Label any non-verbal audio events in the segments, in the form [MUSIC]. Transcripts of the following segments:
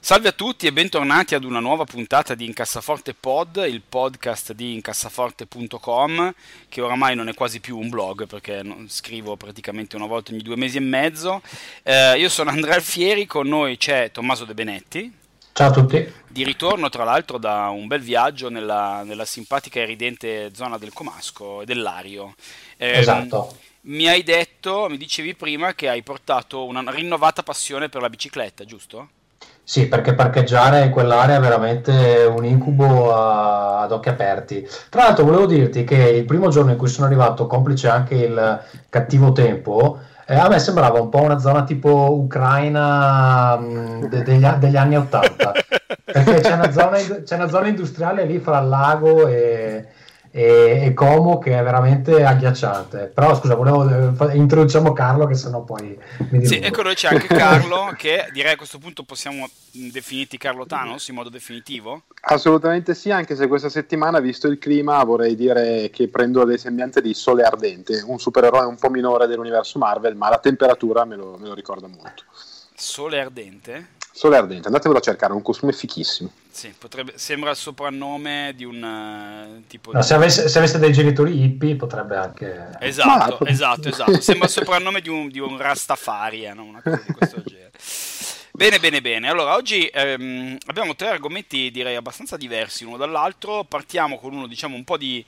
Salve a tutti e bentornati ad una nuova puntata di Incassaforte Pod, il podcast di incassaforte.com, che oramai non è quasi più un blog perché scrivo praticamente una volta ogni due mesi e mezzo. Eh, io sono Andrea Alfieri, con noi c'è Tommaso De Benetti. Ciao a tutti. Di ritorno, tra l'altro, da un bel viaggio nella, nella simpatica e ridente zona del Comasco e dell'Ario. Eh, esatto. Mi hai detto, mi dicevi prima, che hai portato una rinnovata passione per la bicicletta, giusto? Sì, perché parcheggiare in quell'area è veramente un incubo a, ad occhi aperti. Tra l'altro volevo dirti che il primo giorno in cui sono arrivato, complice anche il cattivo tempo, eh, a me sembrava un po' una zona tipo Ucraina mh, mm, de- degli, degli, anni Ottanta, [LAUGHS] perché c'è una, zona, c'è una zona industriale lì fra il lago e, e, e Como che è veramente agghiacciante. Però scusa, volevo eh, introduciamo Carlo che sennò poi mi Sì, ecco c'è anche Carlo [LAUGHS] che direi a questo punto possiamo definirti Carlo Thanos in modo definitivo? Assolutamente sì, anche se questa settimana, visto il clima, vorrei dire che prendo le sembianze di Sole Ardente, un supereroe un po' minore dell'universo Marvel, ma la temperatura me lo, me lo ricorda molto. Sole Ardente? Sole Ardente, andatevelo a cercare, è un costume fichissimo. Sì, potrebbe, sembra il soprannome di un uh, tipo no, di... Se, avesse, se, avesse, dei genitori hippie potrebbe anche... Esatto, Ma... esatto, esatto. Sembra il soprannome di un, di un Rastafari, no? una cosa di questo [LAUGHS] genere. Bene, bene, bene. Allora, oggi ehm, abbiamo tre argomenti direi abbastanza diversi uno dall'altro. Partiamo con uno, diciamo, un po' di,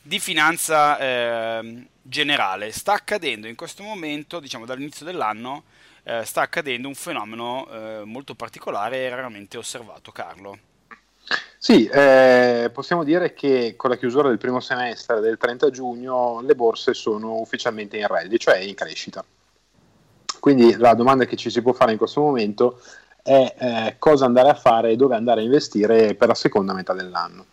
di finanza eh, generale. Sta accadendo in questo momento, diciamo, dall'inizio dell'anno eh, sta accadendo un fenomeno eh, molto particolare e raramente osservato, Carlo. Sì, eh, possiamo dire che con la chiusura del primo semestre del 30 giugno le borse sono ufficialmente in rally, cioè in crescita. Quindi la domanda che ci si può fare in questo momento è eh, cosa andare a fare e dove andare a investire per la seconda metà dell'anno.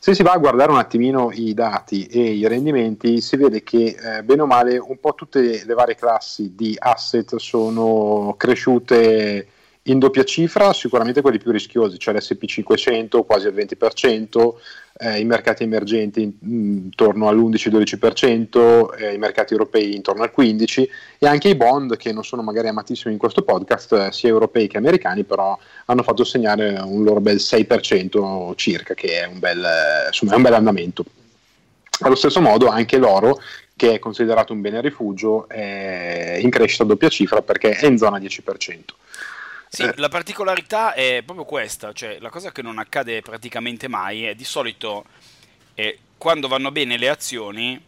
Se si va a guardare un attimino i dati e i rendimenti, si vede che eh, bene o male un po' tutte le varie classi di asset sono cresciute in doppia cifra, sicuramente quelli più rischiosi, cioè l'SP500 quasi al 20%, eh, i mercati emergenti intorno all'11-12%, eh, i mercati europei intorno al 15% e anche i bond che non sono magari amatissimi in questo podcast, eh, sia europei che americani, però hanno fatto segnare un loro bel 6% circa, che è un bel, insomma, è un bel andamento. Allo stesso modo anche l'oro che è considerato un bene rifugio, è in crescita a doppia cifra perché è in zona 10%. Sì, eh. la particolarità è proprio questa, cioè la cosa che non accade praticamente mai è di solito eh, quando vanno bene le azioni,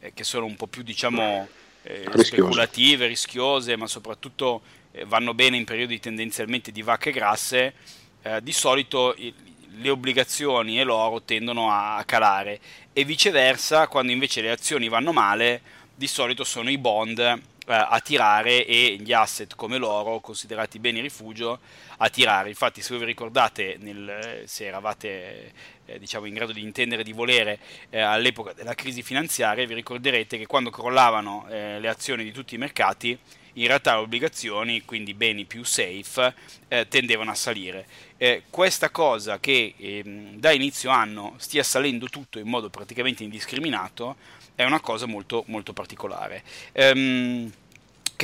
eh, che sono un po' più diciamo eh, speculative, rischiose, ma soprattutto eh, vanno bene in periodi tendenzialmente di vacche grasse, eh, di solito i, le obbligazioni e l'oro tendono a calare e viceversa quando invece le azioni vanno male di solito sono i bond a tirare e gli asset come l'oro, considerati beni rifugio, a tirare. Infatti, se voi vi ricordate, nel, se eravate eh, diciamo, in grado di intendere di volere eh, all'epoca della crisi finanziaria, vi ricorderete che quando crollavano eh, le azioni di tutti i mercati, in realtà le obbligazioni, quindi beni più safe, eh, tendevano a salire. Eh, questa cosa che ehm, da inizio anno stia salendo tutto in modo praticamente indiscriminato è una cosa molto, molto particolare. Ehm,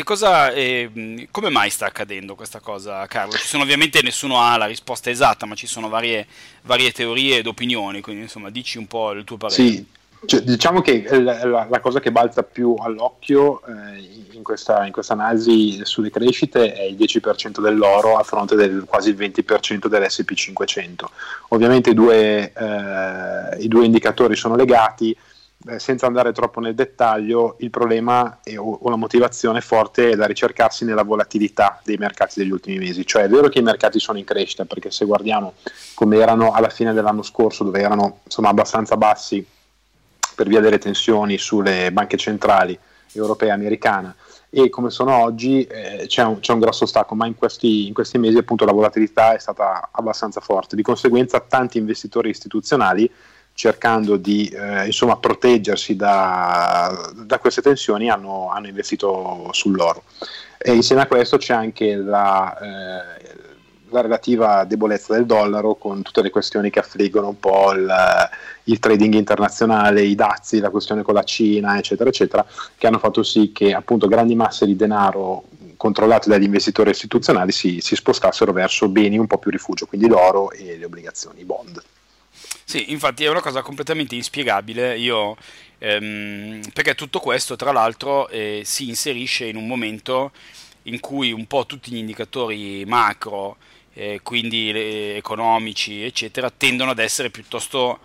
cosa, eh, come mai sta accadendo questa cosa, Carlo? Ci sono ovviamente nessuno ha la risposta esatta, ma ci sono varie, varie teorie ed opinioni, quindi insomma dici un po' il tuo parere. Sì, cioè, diciamo che la, la, la, cosa che balza più all'occhio eh, in, questa, in questa analisi sulle crescite è il 10% dell'oro a fronte del quasi il 20% dell'SP500. Ovviamente due, eh, i due indicatori sono legati eh, senza andare troppo nel dettaglio, il problema è, o, o, la motivazione forte è da ricercarsi nella volatilità dei mercati degli ultimi mesi. Cioè è vero che i mercati sono in crescita, perché se guardiamo come erano alla fine dell'anno scorso, dove erano insomma, abbastanza bassi per via delle tensioni sulle banche centrali europea e americana, e come sono oggi eh, c'è, un, c'è, un, grosso stacco, ma in questi, in questi, mesi appunto la volatilità è stata abbastanza forte, di conseguenza tanti investitori istituzionali cercando di eh, insomma, proteggersi da, da, queste tensioni hanno, hanno, investito sull'oro. E insieme a questo c'è anche la, eh, la, relativa debolezza del dollaro con tutte le questioni che affliggono un po' il, il trading internazionale, i dazi, la questione con la Cina, eccetera, eccetera, che hanno fatto sì che appunto grandi masse di denaro controllate dagli investitori istituzionali si, si spostassero verso beni un po' più rifugio, quindi l'oro e le obbligazioni, i bond. Sì, infatti è una cosa completamente inspiegabile. Io, ehm, perché tutto questo, tra l'altro, eh, si inserisce in un momento in cui un po' tutti gli indicatori macro, eh, quindi economici, eccetera, tendono ad essere piuttosto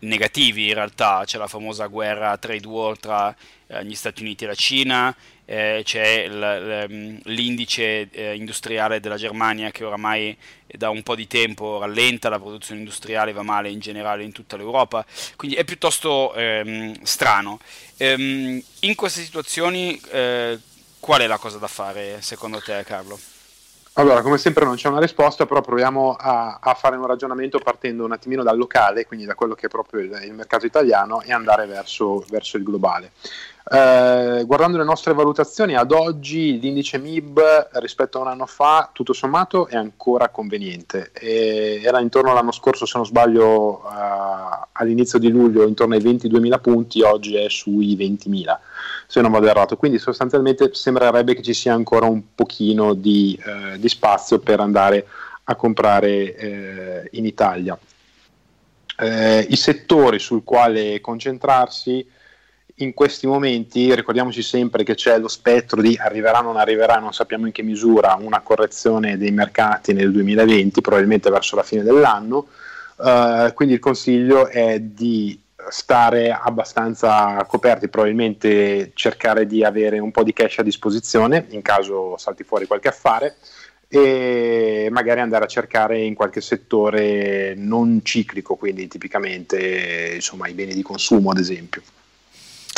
negativi in realtà, c'è la famosa guerra trade war tra eh, gli Stati Uniti e la Cina, eh, c'è l- l'indice eh, industriale della Germania che oramai da un po' di tempo rallenta, la produzione industriale va male in generale in tutta l'Europa, quindi è piuttosto ehm, strano. Ehm, in queste situazioni eh, qual è la cosa da fare secondo te Carlo? Allora, come sempre non c'è una risposta, però proviamo a, a, fare un ragionamento partendo un attimino dal locale, quindi da quello che è proprio il, il mercato italiano, e andare verso, verso il globale. Eh, guardando le nostre valutazioni, ad oggi l'indice MIB rispetto a un anno fa, tutto sommato, è ancora conveniente. E era intorno all'anno scorso, se non sbaglio, uh, all'inizio di luglio, intorno ai 22.000 punti, oggi è sui 20.000 se non vado errato. Quindi sostanzialmente sembrerebbe che ci sia ancora un pochino di, eh, di spazio per andare a comprare eh, in Italia. Eh, I settori sul quale concentrarsi in questi momenti, ricordiamoci sempre che c'è lo spettro di arriverà o non arriverà, non sappiamo in che misura, una correzione dei mercati nel 2020, probabilmente verso la fine dell'anno. Uh, quindi il consiglio è di stare abbastanza coperti, probabilmente cercare di avere un po' di cash a disposizione in caso salti fuori qualche affare e magari andare a cercare in qualche settore non ciclico, quindi tipicamente insomma, i beni di consumo ad esempio.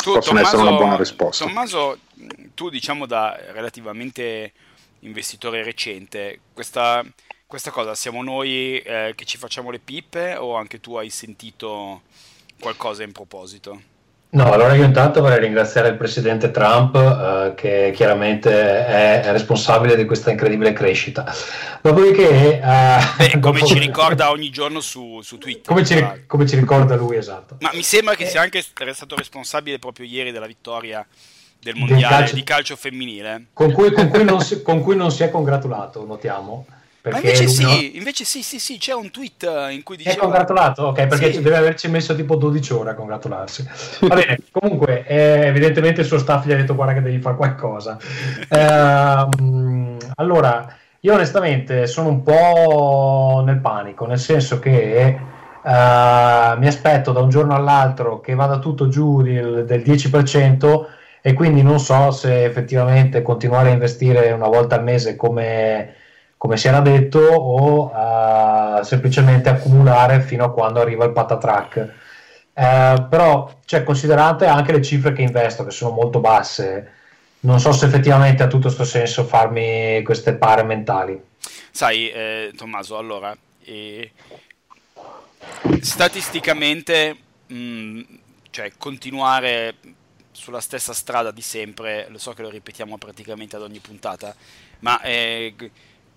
Tu, Possono Tommaso, essere una buona risposta. Tommaso, tu diciamo da relativamente investitore recente, questa, questa cosa siamo noi eh, che ci facciamo le pippe o anche tu hai sentito qualcosa in proposito? No, allora io intanto vorrei ringraziare il presidente Trump eh, che chiaramente è, è, responsabile di questa incredibile crescita. Dopodiché... Eh, Beh, come dopo... ci ricorda ogni giorno su, su Twitter. Come ci, come ci, ricorda lui, esatto. Ma mi sembra che eh, sia anche stato responsabile proprio ieri della vittoria del mondiale calcio... di calcio femminile. Con cui, con, cui si, con cui non si è congratulato, notiamo. Ma invece sì, no... invece sì, sì, sì, c'è un tweet eh, in cui dice... È congratulato? Ok, perché sì. deve averci messo tipo 12 ore a congratularsi. [LAUGHS] Va bene, comunque, eh, evidentemente il suo staff gli ha detto guarda che devi fare qualcosa. [LAUGHS] Eh, allora, io onestamente sono un po' nel panico, nel senso che uh, mi aspetto da un giorno all'altro che vada tutto giù del, del 10% e quindi non so se effettivamente continuare a investire una volta al mese come come si era detto, o uh, semplicemente accumulare fino a quando arriva il patatrack. Uh, però, cioè, considerate anche le cifre che investo, che sono molto basse, non so se effettivamente ha tutto questo senso farmi queste pare mentali. Sai, eh, Tommaso, allora, eh, statisticamente, mh, mm, cioè, continuare sulla stessa strada di sempre, lo so che lo ripetiamo praticamente ad ogni puntata, ma eh,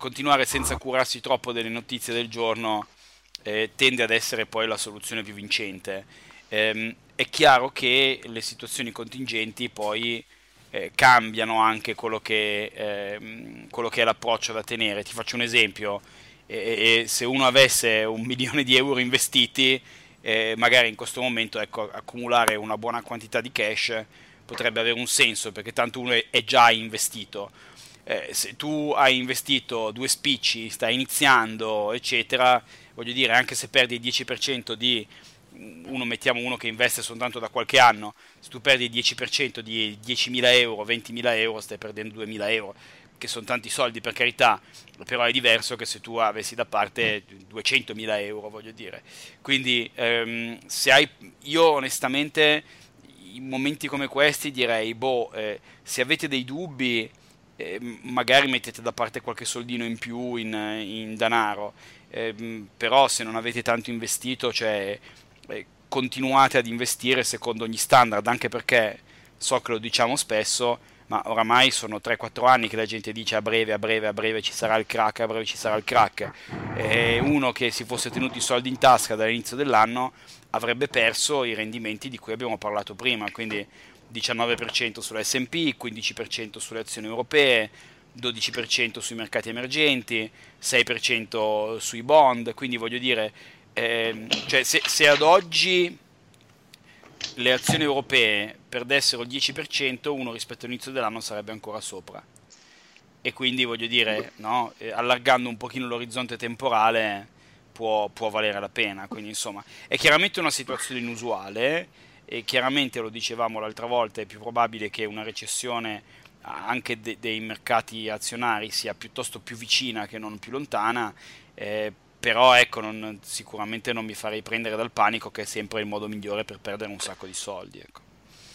continuare senza curarsi troppo delle notizie del giorno eh, tende ad essere poi la soluzione più vincente. Eh, è chiaro che le situazioni contingenti poi eh, cambiano anche quello che, ehm, quello che, è l'approccio da tenere. Ti faccio un esempio, se uno avesse un [LAUGHS] milione di euro investiti, eh, magari in questo momento ecco, accumulare una buona quantità di cash potrebbe avere un senso perché tanto uno è già investito eh, se tu hai investito due spicci, stai iniziando, eccetera, voglio dire, anche se perdi il 10% di uno mettiamo uno che investe soltanto da qualche anno, se tu perdi il 10% di 10.000 euro, 20.000 euro, stai perdendo 2.000 euro, che sono tanti soldi per carità, però è diverso che se tu avessi da parte 200.000 euro, voglio dire. Quindi, ehm, se hai, io onestamente in momenti come questi direi, boh, eh, se avete dei dubbi, eh, magari mettete da parte qualche soldino in più in, in denaro, eh, però se non avete tanto investito, cioè, eh, continuate ad investire secondo gli standard, anche perché so che lo diciamo spesso, ma oramai sono 3-4 anni che la gente dice a breve, a breve, a breve ci sarà il crack, a breve ci sarà il crack. E uno che si fosse tenuto i soldi in tasca dall'inizio dell'anno avrebbe perso i rendimenti di cui abbiamo parlato prima, quindi 19% sull'S&P, 15% sulle azioni europee, 12% sui mercati emergenti, 6% sui bond, quindi voglio dire, eh, cioè se, se, ad oggi le azioni europee perdessero il 10%, uno rispetto all'inizio dell'anno sarebbe ancora sopra. E quindi voglio dire, no, eh, allargando un pochino l'orizzonte temporale può, può valere la pena. Quindi insomma, è chiaramente una situazione inusuale e chiaramente lo dicevamo l'altra volta, è più probabile che una recessione anche de- dei mercati azionari sia piuttosto più vicina che non più lontana, eh, però ecco, non, sicuramente non mi farei prendere dal panico che è sempre il modo migliore per perdere un sacco di soldi. Ecco.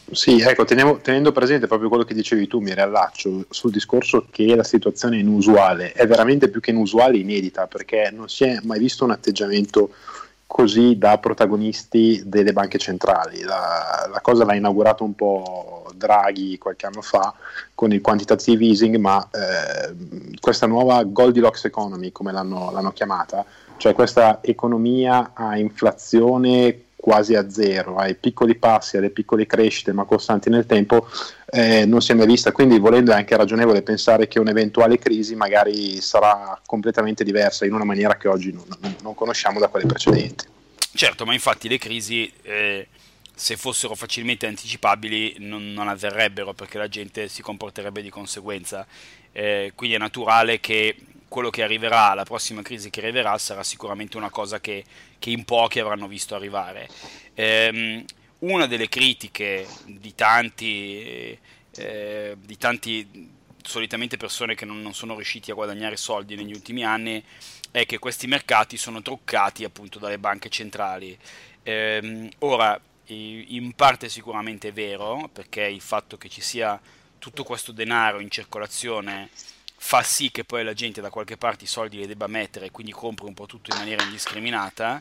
Sì, ecco, teniamo, tenendo presente proprio quello che dicevi tu, mi riallaccio sul discorso che la situazione è inusuale, è veramente più che inusuale, inedita, perché non si è mai visto un atteggiamento così da protagonisti delle banche centrali. La, la, cosa l'ha inaugurato un po' Draghi qualche anno fa con il quantitative easing, ma eh, questa nuova Goldilocks economy, come l'hanno, l'hanno chiamata, cioè questa economia a inflazione quasi a zero, ai piccoli passi, alle piccole crescite ma costanti nel tempo, eh, non si è mai vista. Quindi, volendo, è anche ragionevole pensare che un'eventuale crisi magari sarà completamente diversa in una maniera che oggi non, non conosciamo da quelle precedenti. Certo, ma infatti le crisi, eh, se fossero facilmente anticipabili, non, non, avverrebbero perché la gente si comporterebbe di conseguenza. Eh, quindi è naturale che quello che arriverà, la prossima crisi che arriverà, sarà sicuramente una cosa che, che in pochi avranno visto arrivare. Ehm, una delle critiche di tanti, eh, di tanti solitamente persone che non, non, sono riusciti a guadagnare soldi negli ultimi anni è che questi mercati sono truccati appunto dalle banche centrali. Ehm, ora, in parte sicuramente è vero, perché il fatto che ci sia tutto questo denaro in circolazione fa sì che poi la gente da qualche parte i soldi li debba mettere e quindi compri un po' tutto in maniera indiscriminata.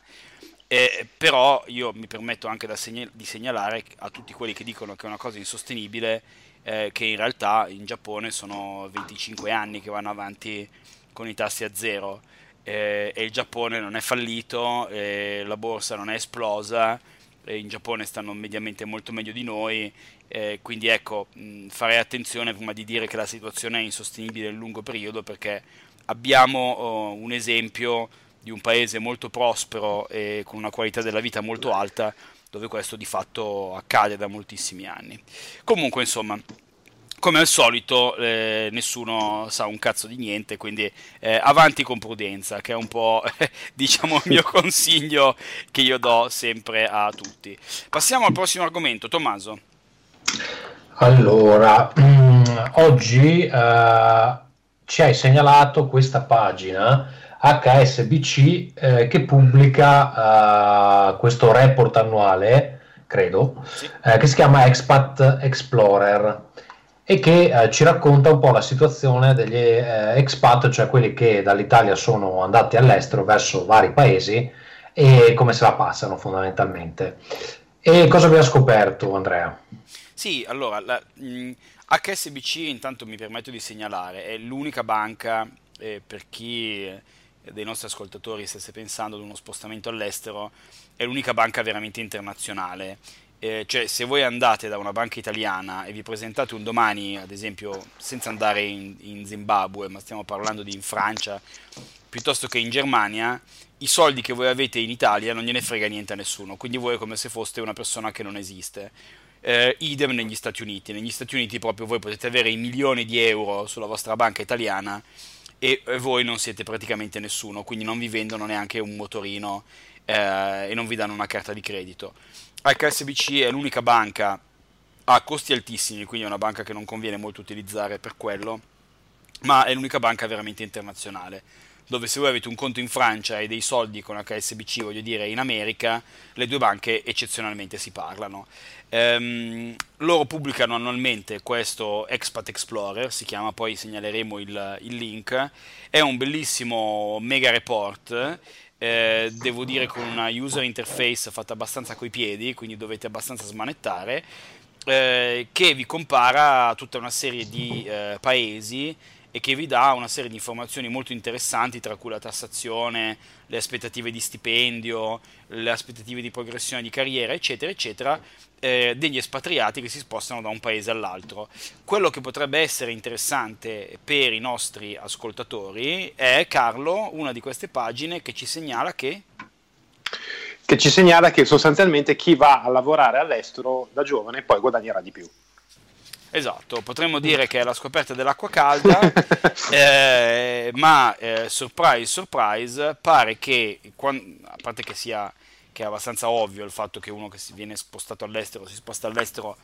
Eh, però io mi permetto anche segnal- di segnalare a tutti quelli che dicono che è una cosa insostenibile eh, che in realtà in Giappone sono 25 anni che vanno avanti con i tassi a zero eh, e il Giappone non è fallito, la borsa non è esplosa, in Giappone stanno mediamente molto meglio di noi eh, quindi ecco, mh, farei attenzione prima di dire che la situazione è insostenibile nel lungo periodo perché abbiamo oh, un esempio di un paese molto prospero e con una qualità della vita molto alta dove questo di fatto accade da moltissimi anni. Comunque, insomma, come al solito eh, nessuno sa un cazzo di niente, quindi eh, avanti con prudenza, che è un po' [LAUGHS] diciamo il mio [LAUGHS] consiglio che io do sempre a tutti. Passiamo al prossimo argomento, Tommaso. Allora, mm, oggi uh, ci hai segnalato questa pagina HSBC eh, che pubblica uh, questo report annuale, credo, sì. eh, che si chiama Expat Explorer e che eh, ci racconta un po' la situazione degli eh, expat, cioè quelli che dall'Italia sono andati all'estero verso vari paesi e come se la passano fondamentalmente. E cosa abbiamo scoperto, Andrea? Sì, allora, la, mh, mm, HSBC intanto mi permetto di segnalare, è l'unica banca eh, per chi eh, dei nostri ascoltatori stesse pensando ad uno spostamento all'estero, è l'unica banca veramente internazionale. Eh, cioè, se voi andate da una banca italiana e vi presentate un domani, ad esempio, senza andare in, in Zimbabwe, ma stiamo parlando di in Francia, piuttosto che in Germania, i soldi che voi avete in Italia non gliene frega niente a nessuno, quindi voi è come se foste una persona che non esiste eh, idem negli Stati Uniti. Negli Stati Uniti proprio voi potete avere i milioni di euro sulla vostra banca italiana e voi non siete praticamente nessuno, quindi non vi vendono neanche un motorino eh, e non vi danno una carta di credito. HSBC è l'unica banca a costi altissimi, quindi è una banca che non conviene molto utilizzare per quello, ma è l'unica banca veramente internazionale. Dove se voi avete un conto in Francia e dei soldi con HSBC, voglio dire, in America, le due banche eccezionalmente si parlano. Ehm, loro pubblicano annualmente questo Expat Explorer, si chiama, poi segnaleremo il, il link, è un bellissimo mega report. Eh, devo dire con una user interface fatta abbastanza coi piedi, quindi dovete abbastanza smanettare, eh, che vi compara tutta una serie di eh, paesi e che vi dà una serie di informazioni molto interessanti, tra cui la tassazione, le aspettative di stipendio, le aspettative di progressione di carriera, eccetera, eccetera, eh, degli espatriati che si spostano da un paese all'altro. Quello che potrebbe essere interessante per i nostri ascoltatori è, Carlo, una di queste pagine che ci segnala che che ci segnala che sostanzialmente chi va a lavorare all'estero da giovane poi guadagnerà di più. Esatto, potremmo dire che è la scoperta dell'acqua calda, [LAUGHS] eh, ma eh, surprise, surprise, pare che, quando, a parte che sia che è abbastanza ovvio il fatto che uno che si viene spostato all'estero, si sposta all'estero,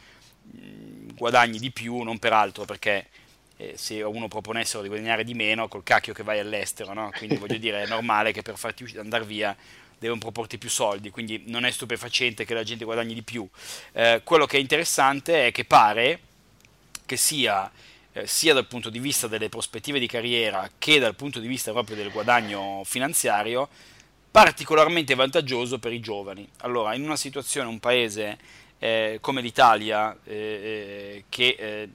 mh, guadagni di più, non per altro, perché eh, se uno proponessero di guadagnare di meno, col cacchio che vai all'estero, no? quindi voglio dire, è normale che per farti andare via devono proporti più soldi, quindi non è stupefacente che la gente guadagni di più. Eh, quello che è interessante è che pare che sia eh, sia dal punto di vista delle prospettive di carriera che dal punto di vista proprio del guadagno finanziario particolarmente vantaggioso per i giovani. Allora, in una situazione, un paese eh, come l'Italia, eh, eh che eh,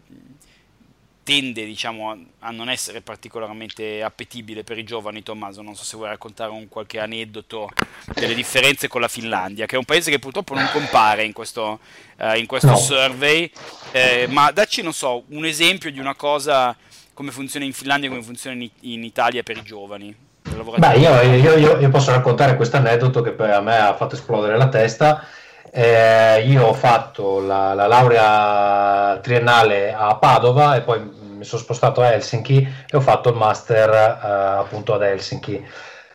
tende diciamo, a, a, non essere particolarmente appetibile per i giovani, Tommaso, non so se vuoi raccontare un qualche aneddoto delle differenze con la Finlandia, che è un paese che purtroppo non compare in questo, uh, in questo no. survey, eh, ma dacci, non so, un esempio di una cosa, come funziona in Finlandia e come funziona in, in Italia per i giovani. Beh, io, io, io, io posso raccontare questo aneddoto che a me ha fatto esplodere la testa. Eh, io ho fatto la, la, laurea triennale a Padova e poi mi sono spostato a Helsinki e ho fatto il master eh, appunto ad Helsinki.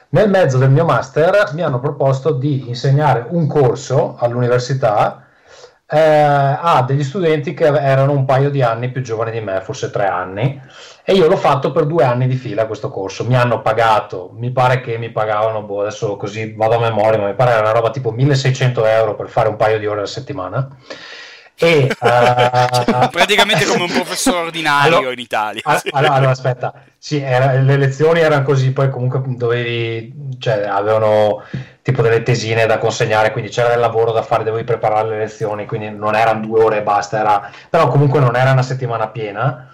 Nel mezzo del mio master mi hanno proposto di insegnare un corso all'università eh, a degli studenti che erano un paio di anni più giovani di me, forse tre anni, e io l'ho fatto per due anni di fila questo corso. Mi hanno pagato, mi pare che mi pagavano, boh, adesso così vado a memoria, ma mi pare era una roba tipo 1600 euro per fare un paio di ore a settimana. E, uh, [LAUGHS] cioè, praticamente come un professore [LAUGHS] ordinario allora, in Italia. Sì. Allora, allora, aspetta, sì, era, le lezioni erano così, poi comunque dovevi, cioè avevano tipo delle tesine da consegnare, quindi c'era del lavoro da fare, dovevi preparare le lezioni, quindi non erano due ore e basta, era, però comunque non era una settimana piena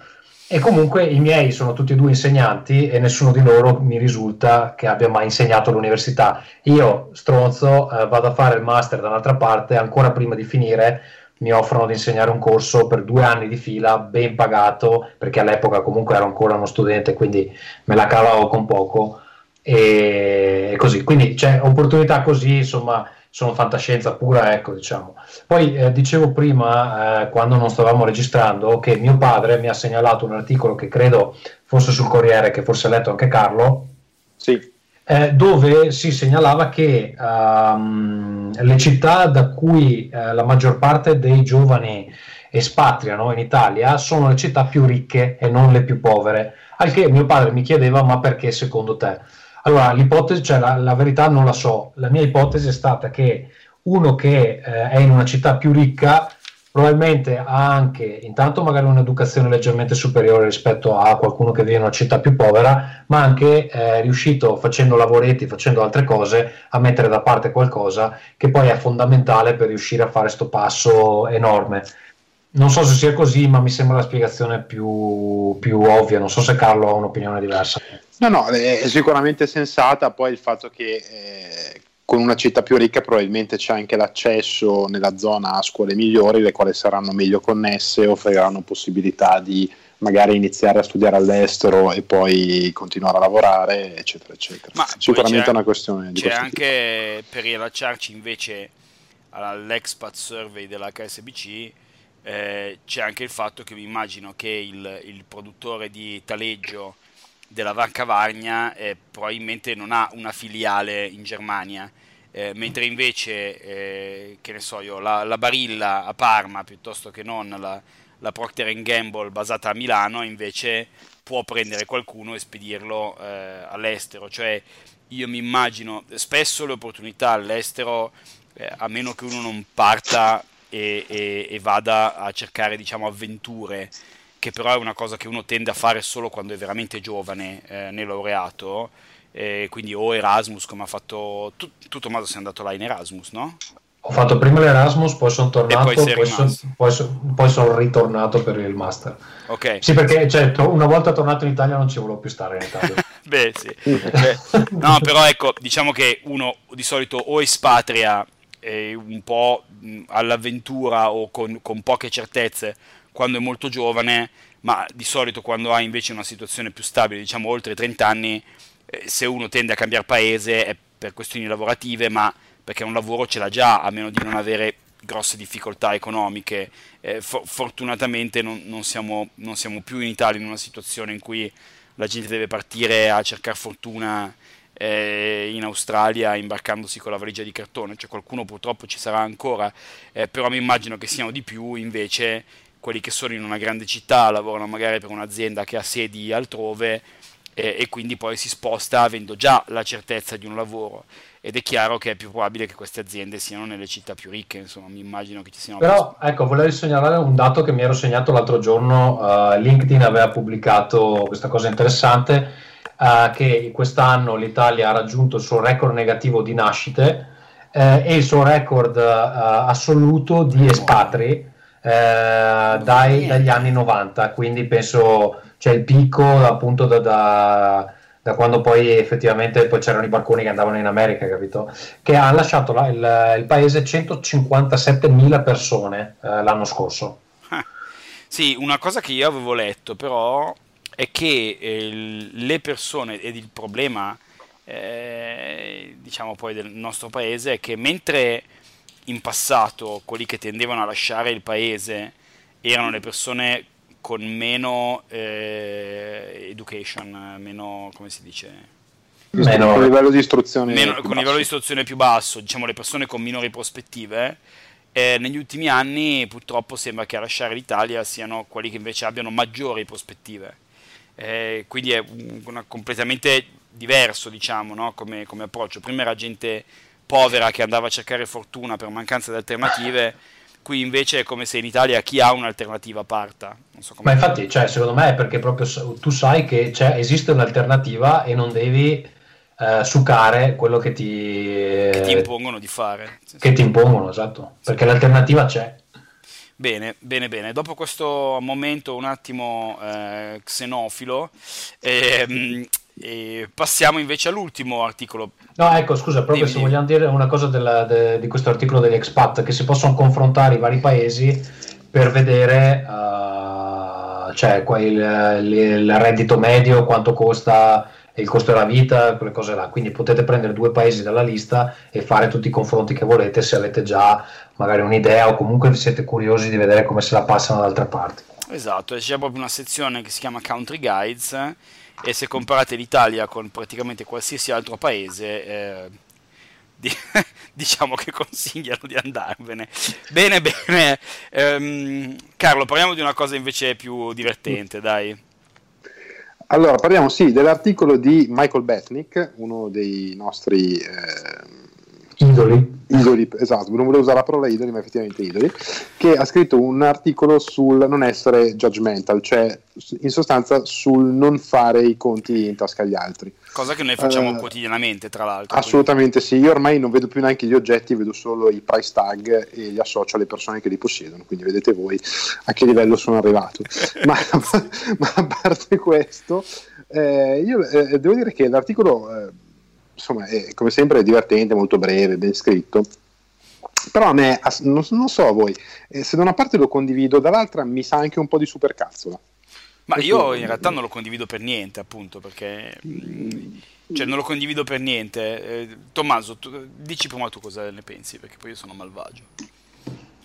e comunque i miei sono tutti e due insegnanti e nessuno di loro mi risulta che abbia mai insegnato all'università. Io, stronzo, eh, vado a fare il master da un'altra parte, ancora prima di finire mi offrono di insegnare un corso per due anni di fila, ben pagato, perché all'epoca comunque ero ancora uno studente, quindi me la cavavo con poco. E così, quindi c'è opportunità così, insomma, sono fantascienza pura, ecco, diciamo. Poi eh, dicevo prima, eh, quando non stavamo registrando, che mio padre mi ha segnalato un articolo che credo fosse sul Corriere, che forse ha letto anche Carlo, sì. Eh, dove si segnalava che um, le città da cui eh, la maggior parte dei giovani espatriano in Italia sono le città più ricche e non le più povere. Al che mio padre mi chiedeva, ma perché secondo te? Allora, l'ipotesi, cioè la, la, verità non la so. La mia ipotesi è stata che uno che eh, è in una città più ricca probabilmente ha anche intanto magari un'educazione leggermente superiore rispetto a qualcuno che vive in una città più povera, ma anche eh, riuscito facendo lavoretti, facendo altre cose, a mettere da parte qualcosa che poi è fondamentale per riuscire a fare questo passo enorme. Non so se sia così, ma mi sembra la spiegazione più, più ovvia. Non so se Carlo ha un'opinione diversa. No, no, è sicuramente sensata. Poi il fatto che eh, con una città più ricca probabilmente c'è anche l'accesso nella zona a scuole migliori, le quali saranno meglio connesse, offriranno possibilità di magari iniziare a studiare all'estero e poi continuare a lavorare, eccetera, eccetera. Ma Sicuramente è una questione di C'è anche per riallacciarci invece all'expat survey della KSBC. Eh, c'è anche il fatto che mi immagino che il, il produttore di taleggio della Van Vagna eh, probabilmente non ha una filiale in Germania, eh, mentre invece, eh, che ne so io, la, la, Barilla a Parma piuttosto che non la, la Procter Gamble basata a Milano invece può prendere qualcuno e spedirlo eh, all'estero. Cioè, io mi immagino spesso le opportunità all'estero, eh, a meno che uno non parta e, e, e vada a cercare diciamo, avventure, che però è una cosa che uno tende a fare solo quando è veramente giovane, eh, nel laureato, eh, quindi o Erasmus come ha fatto tu, tu Tommaso sei andato là in Erasmus no? Ho fatto prima l'Erasmus, poi sono tornato, poi, poi, son, poi, son, poi, sono ritornato per il master. Ok. Sì, perché cioè, una volta tornato in Italia non ci volevo più stare in Italia. [LAUGHS] Beh, sì. Beh, no, però ecco, diciamo che uno di solito o espatria eh, un po' all'avventura o con, con poche certezze quando è molto giovane, ma di solito quando ha invece una situazione più stabile, diciamo oltre 30 anni, se uno tende a cambiare paese è per questioni lavorative, ma perché un lavoro ce l'ha già, a meno di non avere grosse difficoltà economiche. Eh, for- fortunatamente non, non, siamo, non, siamo, più in Italia in una situazione in cui la gente deve partire a cercare fortuna eh, in Australia imbarcandosi con la valigia di cartone, cioè qualcuno purtroppo ci sarà ancora, eh, però mi immagino che siano di più invece quelli che sono in una grande città, lavorano magari per un'azienda che ha sedi altrove e quindi poi si sposta avendo già la certezza di un lavoro. Ed è chiaro che è più probabile che queste aziende siano nelle città più ricche, insomma, mi immagino che ci siano... Però, più... ecco, volevo segnalare un dato che mi ero segnato l'altro giorno, uh, LinkedIn aveva pubblicato questa cosa interessante, uh, che quest'anno l'Italia ha raggiunto il suo record negativo di nascite eh, e il suo record uh, assoluto di espatri. eh, dai, dagli anni 90, quindi penso c'è il picco appunto da, da da quando poi effettivamente poi c'erano i barconi che andavano in America, capito? Che ha lasciato la, il, il, paese 157.000 persone eh, l'anno scorso. Ah, sì, una cosa che io avevo letto però è che eh, le persone, ed il problema eh, diciamo poi del nostro paese è che mentre in passato quelli che tendevano a lasciare il paese erano le persone con meno eh, education, meno, come si dice? Meno, con livello di istruzione meno, con livello di istruzione più basso, diciamo le persone con minori prospettive. Eh, negli ultimi anni purtroppo sembra che a lasciare l'Italia siano quelli che invece abbiano maggiori prospettive. Eh, quindi è una, completamente diverso, diciamo, no? come, come approccio. Prima era gente povera che andava a cercare fortuna per mancanza di alternative Qui invece è come se in Italia chi ha un'alternativa parta. So Ma infatti, cioè, secondo me è perché proprio tu sai che esiste un'alternativa e non devi eh, sucare quello che ti, che ti impongono di fare. Che ti impongono, esatto, perché l'alternativa c'è. Bene, bene, bene. Dopo questo momento un attimo eh, xenofilo, ehm, e passiamo invece all'ultimo articolo. No, ecco, scusa, proprio Dimmi. se vogliamo dire una cosa della, de, di questo articolo degli expat, che si possono confrontare i vari paesi per vedere uh, cioè, il, il, il, reddito medio, quanto costa il costo della vita, quelle cose là. Quindi potete prendere due paesi dalla lista e fare tutti i confronti che volete se avete già magari un'idea o comunque siete curiosi di vedere come se la passano da altre parti. Esatto, c'è proprio una sezione che si chiama Country Guides e se comparate l'Italia con praticamente qualsiasi altro paese eh, di, [LAUGHS] diciamo che consigliano di andarvene. Bene bene. Ehm, Carlo parliamo di una cosa invece più divertente dai. Allora parliamo sì dell'articolo di Michael Betnick uno dei nostri eh, idoli idoli, esatto, non volevo usare la parola idoli, ma effettivamente idoli, che ha scritto un articolo sul non essere judgmental, cioè in sostanza sul non fare i conti in tasca agli altri. Cosa che noi facciamo uh, quotidianamente, tra l'altro. Assolutamente quindi. sì, io ormai non vedo più neanche gli oggetti, vedo solo i price tag e li associo alle persone che li possiedono, quindi vedete voi a che livello sono arrivato. [LAUGHS] ma, ma, a parte questo, eh, io eh, devo dire che l'articolo... Insomma, è, come sempre è divertente, molto breve, ben scritto. Però a me, non, non so a voi, eh, se da una parte lo condivido, dall'altra mi sa anche un po' di supercazzola. Ma io in realtà non lo condivido per niente, appunto, perché cioè, non lo condivido per niente. Eh, Tommaso, tu, dici prima tu cosa ne pensi, perché poi io sono malvagio.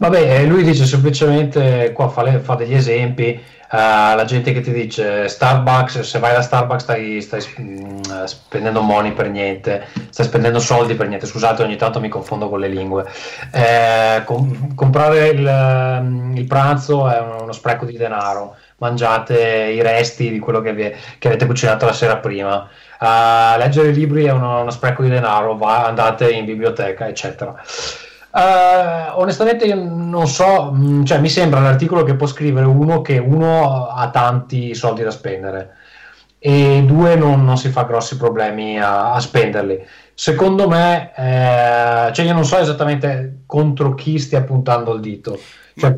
Vabbè, lui dice semplicemente, qua fa, le, fa degli esempi, uh, la gente che ti dice Starbucks, se vai da Starbucks stai, stai uh, spendendo money per niente, stai spendendo soldi per niente, scusate ogni tanto mi confondo con le lingue. Eh, com- comprare il, mm, il, pranzo è uno spreco di denaro, mangiate i resti di quello che, vi, che avete cucinato la sera prima. Uh, leggere libri è uno, uno, spreco di denaro, va, andate in biblioteca, eccetera. Uh, onestamente io non so, mm, cioè mi sembra l'articolo che può scrivere uno che uno ha tanti soldi da spendere e due non, non si fa grossi problemi a, a spenderli. Secondo me, eh, cioè io non so esattamente contro chi stia puntando il dito. Cioè,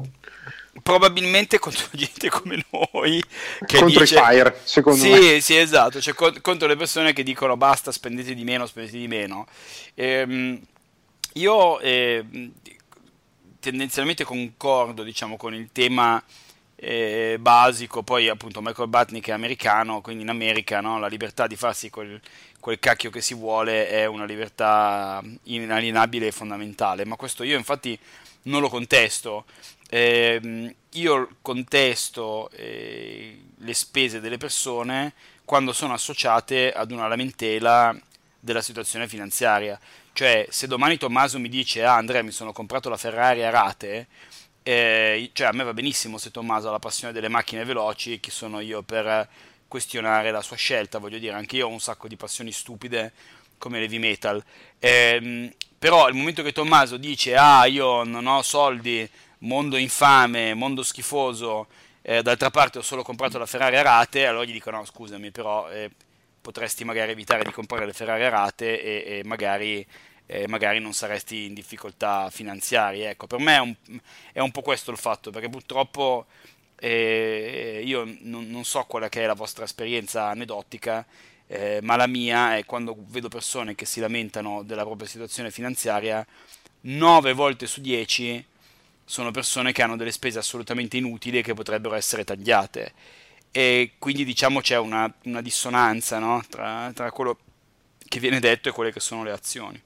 probabilmente contro [LAUGHS] gente come noi che contro dice, i fire secondo sì, me sì esatto cioè, contro le persone che dicono basta spendete di meno spendete di meno ehm, io eh, tendenzialmente concordo diciamo con il tema eh, basico poi appunto Michael Batnick è americano quindi in America no, la libertà di farsi quel, quel cacchio che si vuole è una libertà inalienabile e fondamentale ma questo io infatti non lo contesto eh, io contesto eh, le spese delle persone quando sono associate ad una lamentela della situazione finanziaria. Cioè, se domani Tommaso mi dice, ah Andrea mi sono comprato la Ferrari a rate, eh, cioè a me va benissimo se Tommaso ha la passione delle macchine veloci, chi sono io per questionare la sua scelta, voglio dire, anche io ho un sacco di passioni stupide come l'heavy metal. Eh, però il momento che Tommaso dice, ah io non ho soldi mondo infame, mondo schifoso, eh, d'altra parte ho solo comprato la Ferrari a rate, allora gli dico no scusami però eh, potresti magari evitare di comprare le Ferrari a rate e, e magari, eh, magari, non saresti in difficoltà finanziarie. Ecco, per me è un, è un po' questo il fatto, perché purtroppo eh, io non, non, so qual è la vostra esperienza aneddotica, eh, ma la mia è quando vedo persone che si lamentano della propria situazione finanziaria, 9 volte su 10 sono persone che hanno delle spese assolutamente inutili che potrebbero essere tagliate. E quindi diciamo c'è una, una dissonanza no? tra, tra quello che viene detto e quelle che sono le azioni.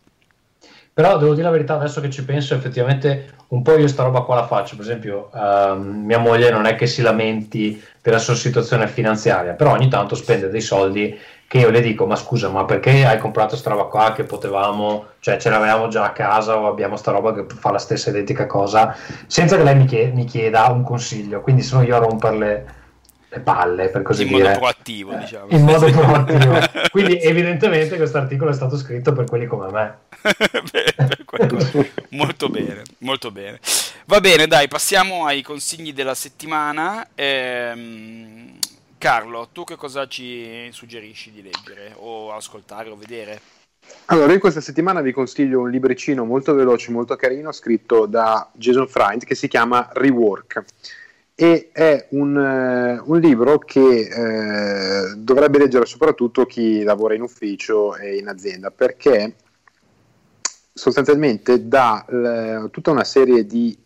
Però devo dire la verità, adesso che ci penso, effettivamente un po' io sta roba qua la faccio. Per esempio, uh, mia moglie non è che si lamenti della sua situazione finanziaria, però ogni tanto spende dei soldi che io le dico, ma scusa, ma perché hai comprato sta roba qua che potevamo, cioè ce l'avevamo già a casa o abbiamo sta roba che fa la stessa identica cosa, senza che lei mi chieda un consiglio, quindi sono io a romperle le palle, per così in dire. In modo proattivo, diciamo. In modo proattivo. [LAUGHS] Quindi evidentemente questo articolo è stato scritto [LAUGHS] per quelli come me. molto bene, molto bene. Va bene, dai, passiamo ai consigli della settimana. Ehm Carlo, tu che cosa ci suggerisci di leggere o ascoltare o vedere? Allora, io questa settimana vi consiglio un libricino molto veloce, molto carino, scritto da Jason Friend, che si chiama Rework. E è un, uh, un libro che uh, dovrebbe leggere soprattutto chi lavora in ufficio e in azienda, perché sostanzialmente dà uh, tutta una serie di,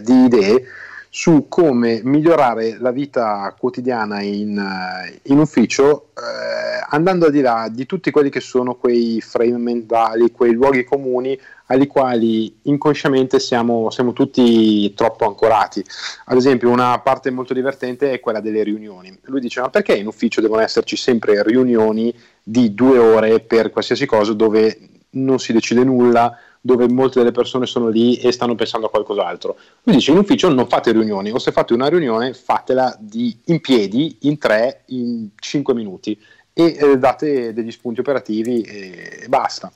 di idee su come migliorare la vita quotidiana in, eh, in ufficio eh, andando al di là di tutti quelli che sono quei frame mentali, quei luoghi comuni ai quali inconsciamente siamo, siamo, tutti troppo ancorati. Ad esempio, una parte molto divertente è quella delle riunioni. Lui dice: Ma perché in ufficio devono esserci sempre riunioni di due ore per qualsiasi cosa dove non si decide nulla? Dove molte delle persone sono lì e stanno pensando a qualcos'altro. Lui dice in ufficio non fate riunioni o se fate una riunione fatela di, in piedi, in tre, in cinque minuti e eh, date degli spunti operativi e, e basta.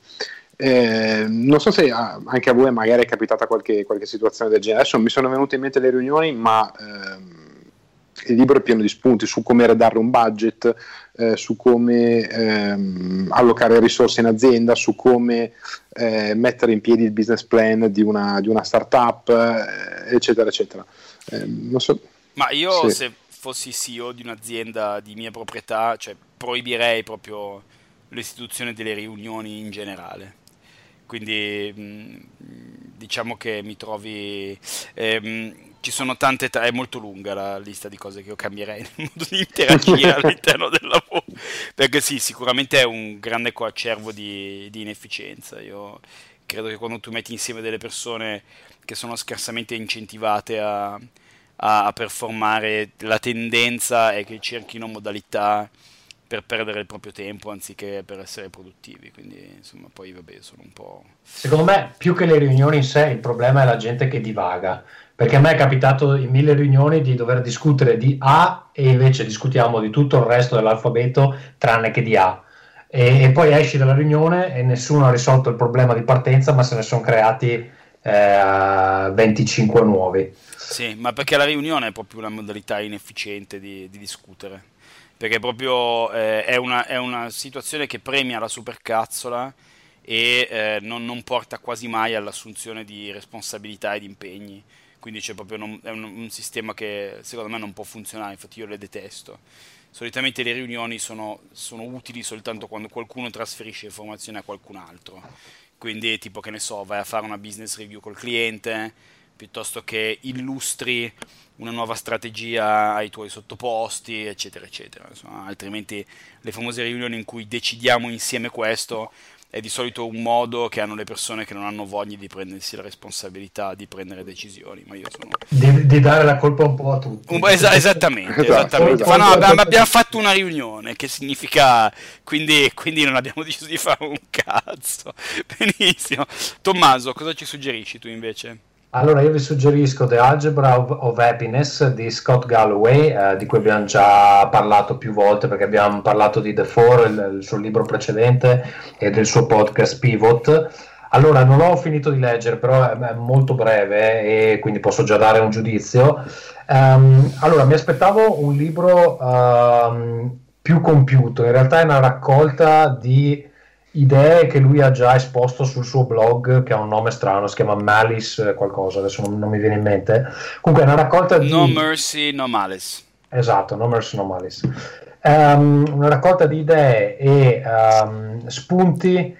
Eh, non so se anche a voi magari è capitata qualche, qualche, situazione del genere. Adesso mi sono venute in mente le riunioni, ma ehm, il libro è pieno di spunti su come redare un budget, eh, su come ehm, allocare risorse in azienda, su come eh, mettere in piedi il business plan di una, di una startup, eh, eccetera, eccetera. Eh, so. Ma io sì. se fossi CEO di un'azienda di mia proprietà, cioè, proibirei proprio l'istituzione delle riunioni in generale. Quindi mh, diciamo che mi trovi... Ehm, ci sono tante, è molto lunga la lista di cose che io cambierei [LAUGHS] nel modo di interagire [LAUGHS] all'interno del lavoro, perché sì, sicuramente è un grande coacervo di, di inefficienza. Io credo che quando tu metti insieme delle persone che sono scarsamente incentivate a, a, a performare, la tendenza è che cerchino modalità per perdere il proprio tempo anziché per essere produttivi. Quindi, insomma, poi vabbè, sono un po'. Secondo me, più che le riunioni in sé, il problema è la gente che divaga. Perché a me è capitato in mille riunioni di dover discutere di A e invece discutiamo di tutto il resto dell'alfabeto tranne che di A. E, e poi esci dalla riunione e nessuno ha risolto il problema di partenza, ma se ne sono creati eh, 25 nuovi. Sì, ma perché la riunione è proprio una modalità inefficiente di, di discutere perché proprio eh, è, una, è, una, situazione che premia la supercazzola e eh, non, non, porta quasi mai all'assunzione di responsabilità e di impegni. Quindi non, è un, un, sistema che secondo me non può funzionare, infatti io le detesto. Solitamente le riunioni sono, sono utili soltanto quando qualcuno trasferisce informazioni a qualcun altro. Quindi tipo che ne so, vai a fare una business review col cliente, piuttosto che illustri una nuova strategia ai tuoi sottoposti, eccetera, eccetera. Insomma, altrimenti le famose riunioni in cui decidiamo insieme questo è di solito un modo che hanno le persone che non hanno voglia di prendersi la responsabilità di prendere decisioni. Ma io sono... di, di dare la colpa un po' a tutti. Un, es- esattamente, esatto, esattamente. Esatto. Ma no, abbiamo, abbiamo, fatto una riunione che significa quindi, quindi non abbiamo [LAUGHS] deciso di fare un cazzo. Benissimo. Tommaso, cosa ci suggerisci tu invece? Allora io vi suggerisco The Algebra of, of Happiness di Scott Galloway, eh, di cui abbiamo già parlato più volte perché abbiamo parlato di The Four, il, il, suo libro precedente, e del suo podcast Pivot. Allora non l'ho finito di leggere, però è, è molto breve e quindi posso già dare un giudizio. Um, allora mi aspettavo un libro um, più compiuto, in realtà è una raccolta di idee che lui ha già esposto sul suo blog che ha un nome strano, si chiama Malice qualcosa, adesso non, non mi viene in mente. Comunque è una raccolta di... No Mercy, No Malice. Esatto, No Mercy, No Malice. Um, una raccolta di idee e um, spunti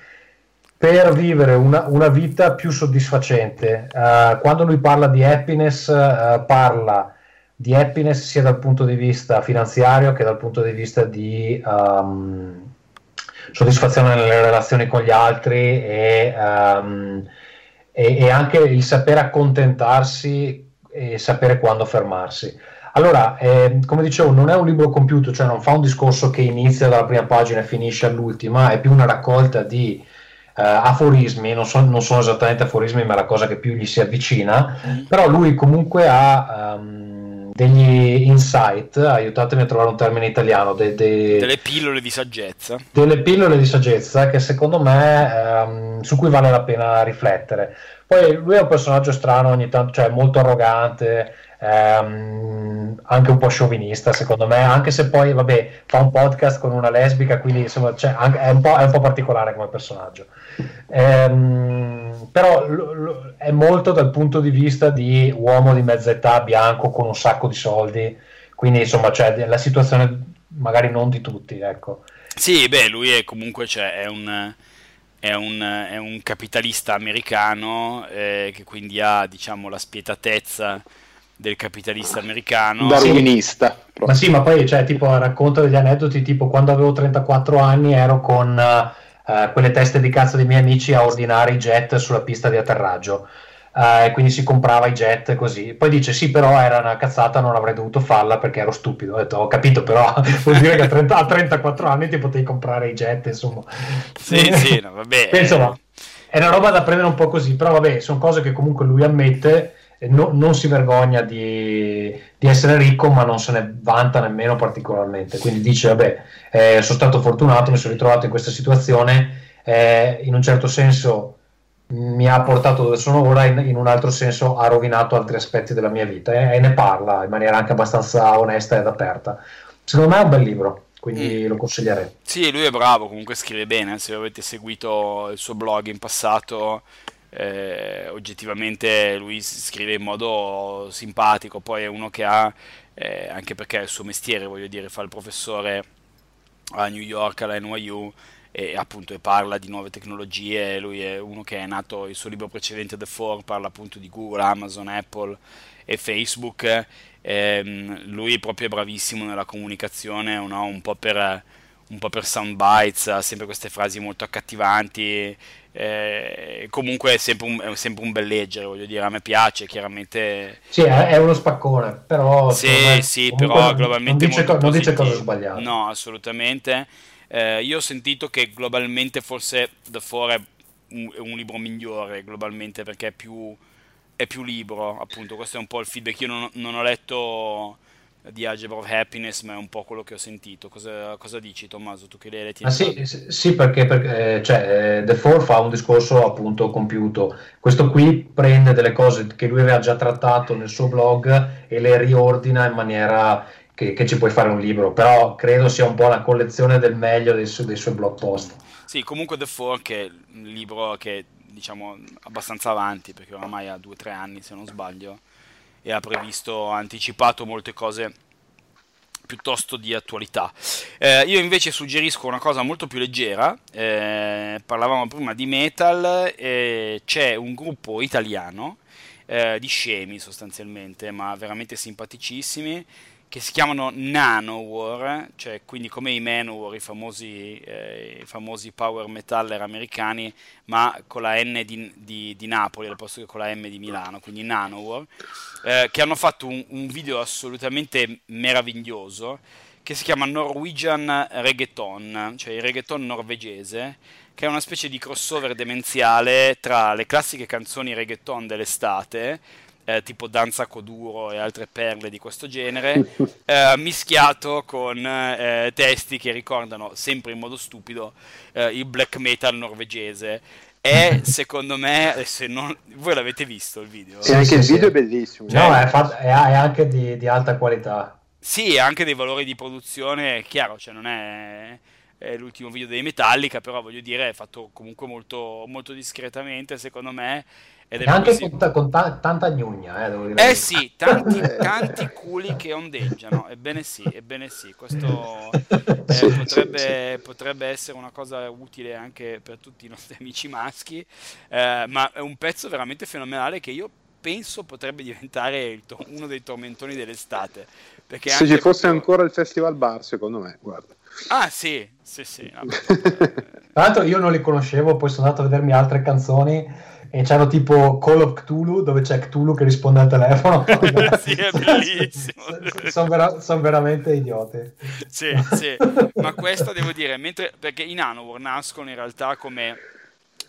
per vivere una, una vita più soddisfacente. Uh, quando lui parla di happiness, uh, parla di happiness sia dal punto di vista finanziario che dal punto di vista di... Um, soddisfazione nelle relazioni con gli altri e, um, e, e anche il sapere accontentarsi e sapere quando fermarsi. Allora, eh, come dicevo, non è un libro compiuto, cioè non fa un discorso che inizia dalla prima pagina e finisce all'ultima, è più una raccolta di uh, aforismi, non, so, non, sono esattamente aforismi, ma è la cosa che più gli si avvicina, mm. però lui comunque ha um, degli insight, aiutatemi a trovare un termine italiano, de, de, delle pillole di saggezza. Delle pillole di saggezza che secondo me ehm, su cui vale la pena riflettere. Poi lui è un personaggio strano, ogni tanto, cioè molto arrogante, ehm, anche un po' sciovinista secondo me, anche se poi vabbè fa un podcast con una lesbica, quindi insomma cioè, è, un è, un po', particolare come personaggio. Ehm, però l- l- è molto dal punto di vista di uomo di mezza età bianco con un sacco di soldi, quindi insomma cioè, la situazione magari non di tutti, ecco. Sì, beh, lui è comunque cioè, è un è un, è un, capitalista americano eh, che quindi ha diciamo, la spietatezza del capitalista americano. Darwinista. Ma sì, ma poi cioè, tipo, racconta degli aneddoti tipo quando avevo 34 anni ero con uh, quelle teste di cazzo dei miei amici a ordinare i jet sulla pista di atterraggio. Uh, e quindi si comprava i jet così. Poi dice: Sì, però era una cazzata, non avrei dovuto farla perché ero stupido. Ho detto: Ho capito, però [LAUGHS] vuol dire che a, 30, a 34 anni ti potevi comprare i jet. Insomma, sì, sì, no, vabbè. Insomma, è una roba da prendere un po' così, però vabbè, sono cose che comunque lui ammette no, non si vergogna di, di, essere ricco, ma non se ne vanta nemmeno particolarmente. Quindi dice: Vabbè, eh, sono stato fortunato, mi sono ritrovato in questa situazione. Eh, in un certo senso mi ha portato dove sono ora, in, in, un altro senso ha rovinato altri aspetti della mia vita eh, e ne parla in maniera anche abbastanza onesta ed aperta. Secondo me è un bel libro, quindi mm. lo consiglierei. Sì, lui è bravo, comunque scrive bene. Se avete seguito il suo blog in passato, eh, oggettivamente lui scrive in modo simpatico, poi è uno che ha, eh, anche perché è il suo mestiere, voglio dire, fa il professore a New York, alla NYU, e appunto parla di nuove tecnologie, lui è uno che è nato, il suo libro precedente The Four parla appunto di Google, Amazon, Apple e Facebook, ehm, lui proprio bravissimo nella comunicazione, no? un po' per un po' per sound bites, ha sempre queste frasi molto accattivanti Eh, comunque è sempre, un, è sempre, un, bel leggere, voglio dire, a me piace, chiaramente... Sì, è, uno spaccone, però... Sì, me, sì, però globalmente... Non dice, non dice cose sbagliate. No, assolutamente. Eh, io ho sentito che globalmente forse The Four è un, è un libro migliore, globalmente, perché è più, è più libero, appunto, questo è un po' il feedback. Io non, non ho letto di Algebra of Happiness, ma è un po' quello che ho sentito. Cosa, cosa dici, Tommaso? Tu che l'hai letti? Ah, sì, sì, perché, perché cioè, The Four fa un discorso appunto compiuto. Questo qui prende delle cose che lui aveva già trattato nel suo blog e le riordina in maniera che, che ci puoi fare un libro. Però credo sia un po' la collezione del meglio dei, su- dei suoi blog post. Sì, comunque The Four, che è un libro che diciamo abbastanza avanti, perché oramai ha due o tre anni, se non sbaglio e ha previsto, ha anticipato molte cose piuttosto di attualità. Eh, io invece suggerisco una cosa molto più leggera, eh, parlavamo prima di metal, eh, c'è un gruppo italiano eh, di scemi sostanzialmente, ma veramente simpaticissimi, che si chiamano Nanowar, cioè quindi come i Manowar, i famosi, eh, i famosi power metaller americani, ma con la N di, di, di, Napoli al posto che con la M di Milano, quindi Nanowar, eh, che hanno fatto un, un, video assolutamente meraviglioso che si chiama Norwegian Reggaeton, cioè il reggaeton norvegese, che è una specie di crossover demenziale tra le classiche canzoni reggaeton dell'estate eh, tipo Danza Coduro e altre perle di questo genere, [LAUGHS] eh, mischiato con eh, testi che ricordano, sempre in modo stupido, eh, il black metal norvegese. È [LAUGHS] secondo me, se non, voi l'avete visto il video? Sì, anche il video è bellissimo. No, è, fatto, è, è anche di, di, alta qualità. Sì, anche dei valori di produzione, chiaro, cioè non è, è l'ultimo video dei Metallica, però voglio dire è fatto comunque molto, molto discretamente, secondo me ed è anche con, ta- con ta- tanta gnugna, eh, devo dire. Eh sì, tanti, [LAUGHS] tanti culi che ondeggiano, ebbene sì, ebbene sì, questo [LAUGHS] eh, potrebbe, potrebbe, essere una cosa utile anche per tutti i nostri [LAUGHS] amici maschi, eh, ma è un pezzo veramente fenomenale che io penso potrebbe diventare to- uno dei tormentoni dell'estate. Se ci fosse proprio... ancora il Festival Bar, secondo me, guarda. Ah sì, sì, sì. Tra l'altro io non li conoscevo, poi sono andato a vedermi altre canzoni e c'hanno tipo Call of Cthulhu dove c'è Cthulhu che risponde al telefono. [LAUGHS] sì, è bellissimo. [LAUGHS] Sono vera- son veramente idioti. sì, sì, ma questo devo dire, mentre, perché i Nanowar nascono in realtà come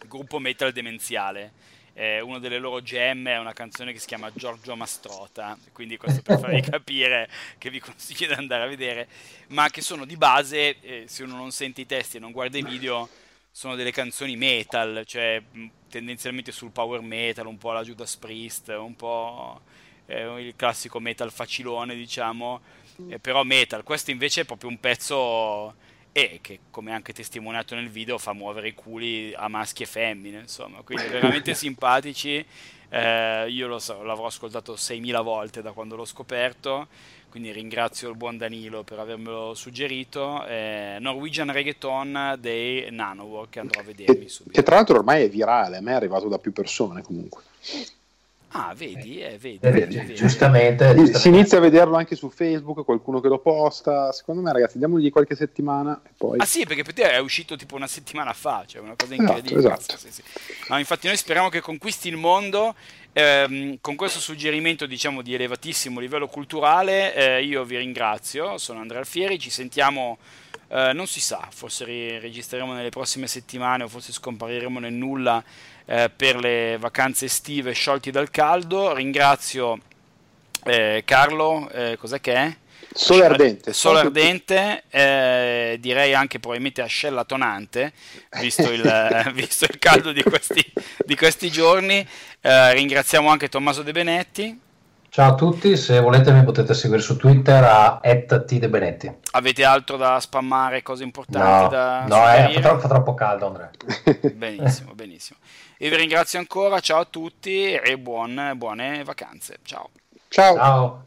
gruppo metal demenziale. Eh, una delle loro gemme è una canzone che si chiama Giorgio Mastrota, quindi questo per farvi [LAUGHS] capire che vi consiglio di andare a vedere, ma che sono di base, eh, se uno non sente i testi e non guarda i video, sono delle canzoni metal, cioè tendenzialmente sul power metal, un po' la Judas Priest, un po' eh, il classico metal facilone, diciamo, eh, però metal. Questo invece è proprio un pezzo e che, come anche testimoniato nel video, fa muovere i culi a maschi e femmine, insomma, quindi veramente [LAUGHS] simpatici. Eh, io lo so, l'avrò ascoltato 6.000 volte da quando l'ho scoperto quindi ringrazio il buon Danilo per avermelo suggerito. Eh, Norwegian Reggaeton dei Nanowar che andrò a vedermi subito. Che tra l'altro ormai è virale, a me è arrivato da più persone comunque. Ah, vedi, eh, vedi, eh, vedi, vedi, giustamente, giustamente, Si inizia a vederlo anche su Facebook, qualcuno che lo posta. Secondo me, ragazzi, diamogli qualche settimana e poi... Ah sì, perché per te è uscito tipo una settimana fa, cioè una cosa esatto, incredibile. Esatto, esatto. Sì, sì. No, infatti noi speriamo che conquisti il mondo ehm, con questo suggerimento diciamo di elevatissimo livello culturale. Eh, io vi ringrazio, sono Andrea Alfieri, ci sentiamo... Uh, non si sa, forse registreremo nelle prossime settimane o forse scompariremo nel nulla eh, per le vacanze estive sciolti dal caldo. Ringrazio eh, Carlo, eh, cos'è che è? Sole ardente. Sole ardente, eh, direi anche probabilmente ascella tonante, visto il, [LAUGHS] [LAUGHS] visto il caldo di questi, di questi giorni. Eh, ringraziamo anche Tommaso De Benetti. Ciao a tutti, se volete mi potete seguire su Twitter a @tdebenetti. Avete altro da spammare, cose importanti no, da No, eh, fa, troppo, fa troppo caldo Andrea. benissimo, benissimo. Io vi ringrazio ancora, ciao a tutti e buon, buone vacanze. Ciao. Ciao. ciao.